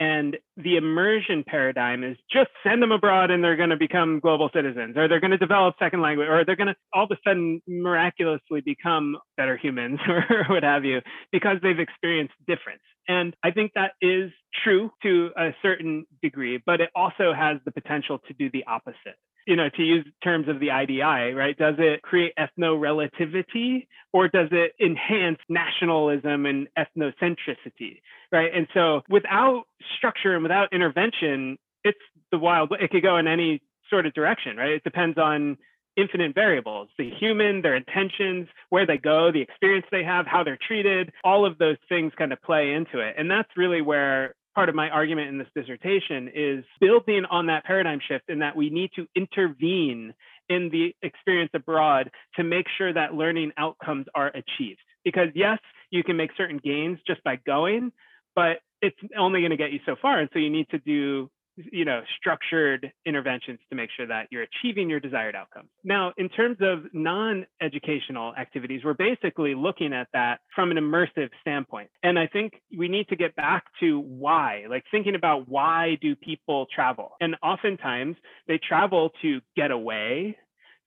and the immersion paradigm is just send them abroad and they're going to become global citizens, or they're going to develop second language, or they're going to all of a sudden miraculously become better humans, or what have you, because they've experienced difference. And I think that is true to a certain degree, but it also has the potential to do the opposite you know, to use terms of the IDI, right? Does it create ethno-relativity or does it enhance nationalism and ethnocentricity, right? And so without structure and without intervention, it's the wild, it could go in any sort of direction, right? It depends on infinite variables the human, their intentions, where they go, the experience they have, how they're treated, all of those things kind of play into it. And that's really where part of my argument in this dissertation is building on that paradigm shift in that we need to intervene in the experience abroad to make sure that learning outcomes are achieved. Because yes, you can make certain gains just by going, but it's only going to get you so far. And so you need to do you know structured interventions to make sure that you're achieving your desired outcome now in terms of non-educational activities we're basically looking at that from an immersive standpoint. And i think we need to get back to why like thinking about why do people travel? And oftentimes they travel to get away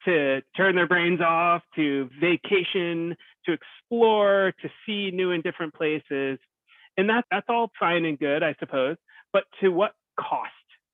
to turn their brains off to vacation to explore to see new and different places. And that that's all fine and good i suppose. But to what cost?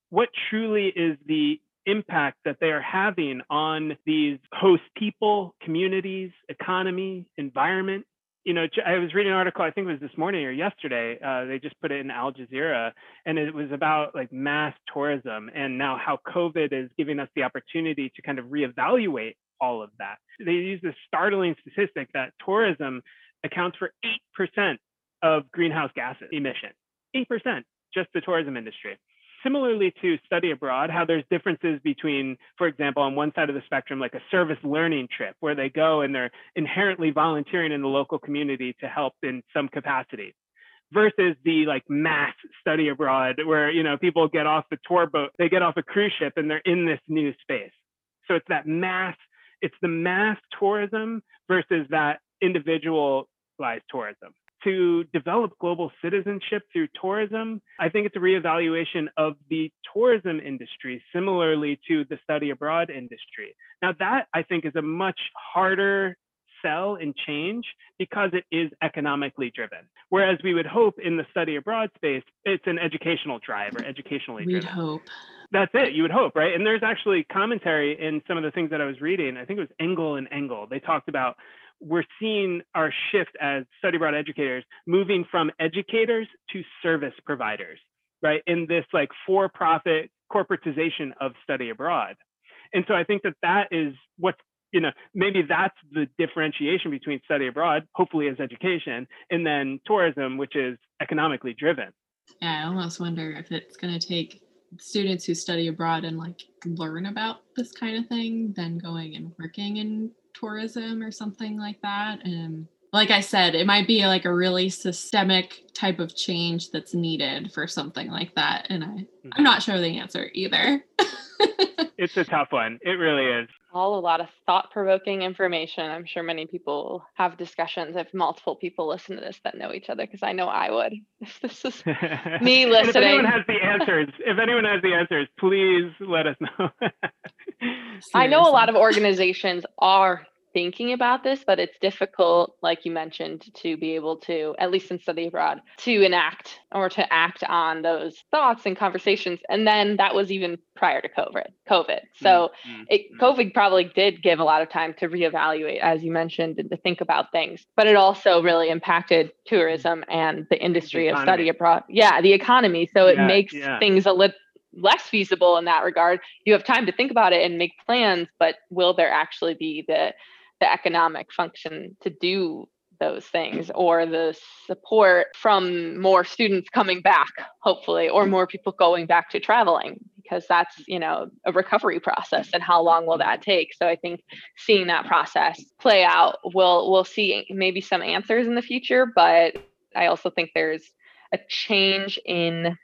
What truly is the impact that they are having on these host people, communities, economy, environment? You know, I was reading an article, I think it was this morning or yesterday. Uh, they just put it in Al Jazeera, and it was about like mass tourism and now how COVID is giving us the opportunity to kind of reevaluate all of that. They use this startling statistic that tourism accounts for 8% of greenhouse gas emission. 8%, just the tourism industry similarly to study abroad, how there's differences between, for example, on one side of the spectrum, like a service learning trip where they go and they're inherently volunteering in the local community to help in some capacity versus the like mass study abroad where you know people get off the tour boat they get off a cruise ship and they're in this new space. So it's that mass it's the mass tourism versus that individualized tourism to develop global citizenship through tourism, I think it's a reevaluation of the tourism industry, similarly to the study abroad industry. Now, that I think is a much harder sell and change because it is economically driven. Whereas we would hope in the study abroad space, it's an educational drive or educationally We'd driven. hope. That's it. You would hope, right? And there's actually commentary in some of the things that I was reading. I think it was Engel and Engel. They talked about we're seeing our shift as study abroad educators moving from educators to service providers, right? In this like for profit corporatization of study abroad. And so I think that that is what's, you know, maybe that's the differentiation between study abroad, hopefully as education, and then tourism, which is economically driven. Yeah, I almost wonder if it's going to take students who study abroad and like learn about this kind of thing, then going and working in tourism or something like that. And like I said, it might be like a really systemic type of change that's needed for something like that. And I, mm-hmm. I'm not sure the answer either. it's a tough one. It really is. All a lot of thought provoking information. I'm sure many people have discussions if multiple people listen to this that know each other, because I know I would. If this is me listening. if anyone has the answers, if anyone has the answers, please let us know. I know a lot of organizations are thinking about this, but it's difficult, like you mentioned, to be able to, at least in study abroad, to enact or to act on those thoughts and conversations. And then that was even prior to COVID. COVID. So mm-hmm. it, mm-hmm. COVID probably did give a lot of time to reevaluate, as you mentioned, and to think about things. But it also really impacted tourism and the industry the of study abroad. Yeah, the economy. So it yeah, makes yeah. things a little less feasible in that regard. You have time to think about it and make plans, but will there actually be the the economic function to do those things or the support from more students coming back hopefully or more people going back to traveling because that's you know a recovery process and how long will that take so i think seeing that process play out we'll we'll see maybe some answers in the future but i also think there's a change in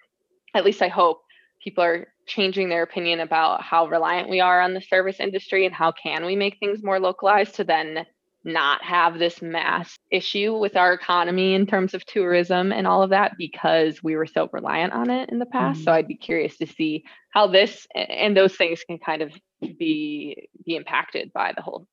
at least i hope people are changing their opinion about how reliant we are on the service industry and how can we make things more localized to then not have this mass issue with our economy in terms of tourism and all of that because we were so reliant on it in the past. Mm-hmm. So I'd be curious to see how this and those things can kind of be be impacted by the whole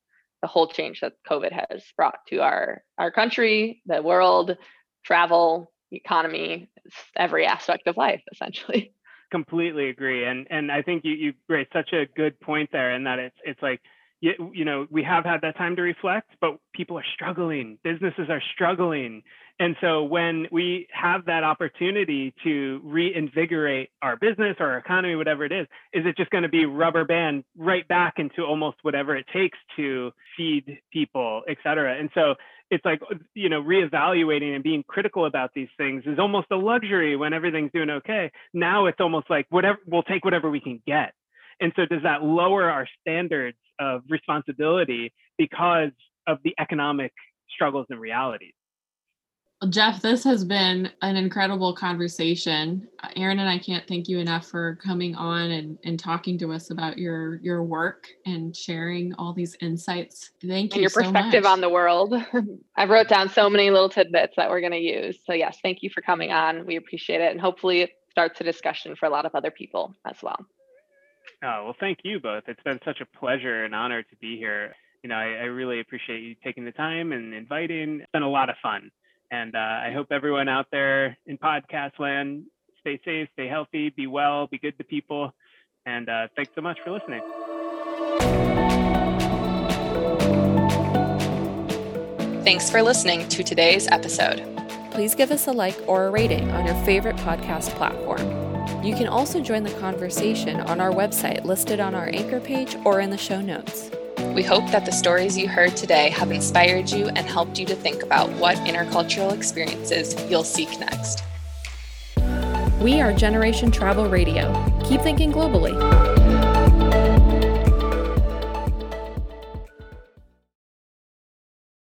the whole change that COVID has brought to our our country, the world, travel, economy, every aspect of life essentially completely agree and and i think you you raised such a good point there and that it's it's like you, you know we have had that time to reflect but people are struggling. Businesses are struggling. And so when we have that opportunity to reinvigorate our business or our economy whatever it is is it just going to be rubber band right back into almost whatever it takes to feed people et cetera? And so it's like you know reevaluating and being critical about these things is almost a luxury when everything's doing okay. Now it's almost like whatever we'll take whatever we can get. And so does that lower our standards of responsibility because of the economic struggles and realities Jeff, this has been an incredible conversation. Aaron and I can't thank you enough for coming on and, and talking to us about your your work and sharing all these insights. Thank and you. your so perspective much. on the world. I wrote down so many little tidbits that we're going to use. So yes, thank you for coming on. We appreciate it, and hopefully it starts a discussion for a lot of other people as well. Oh well, thank you both. It's been such a pleasure and honor to be here. You know, I, I really appreciate you taking the time and inviting. It's been a lot of fun. And uh, I hope everyone out there in podcast land stay safe, stay healthy, be well, be good to people. And uh, thanks so much for listening. Thanks for listening to today's episode. Please give us a like or a rating on your favorite podcast platform. You can also join the conversation on our website listed on our anchor page or in the show notes. We hope that the stories you heard today have inspired you and helped you to think about what intercultural experiences you'll seek next. We are Generation Travel Radio. Keep thinking globally.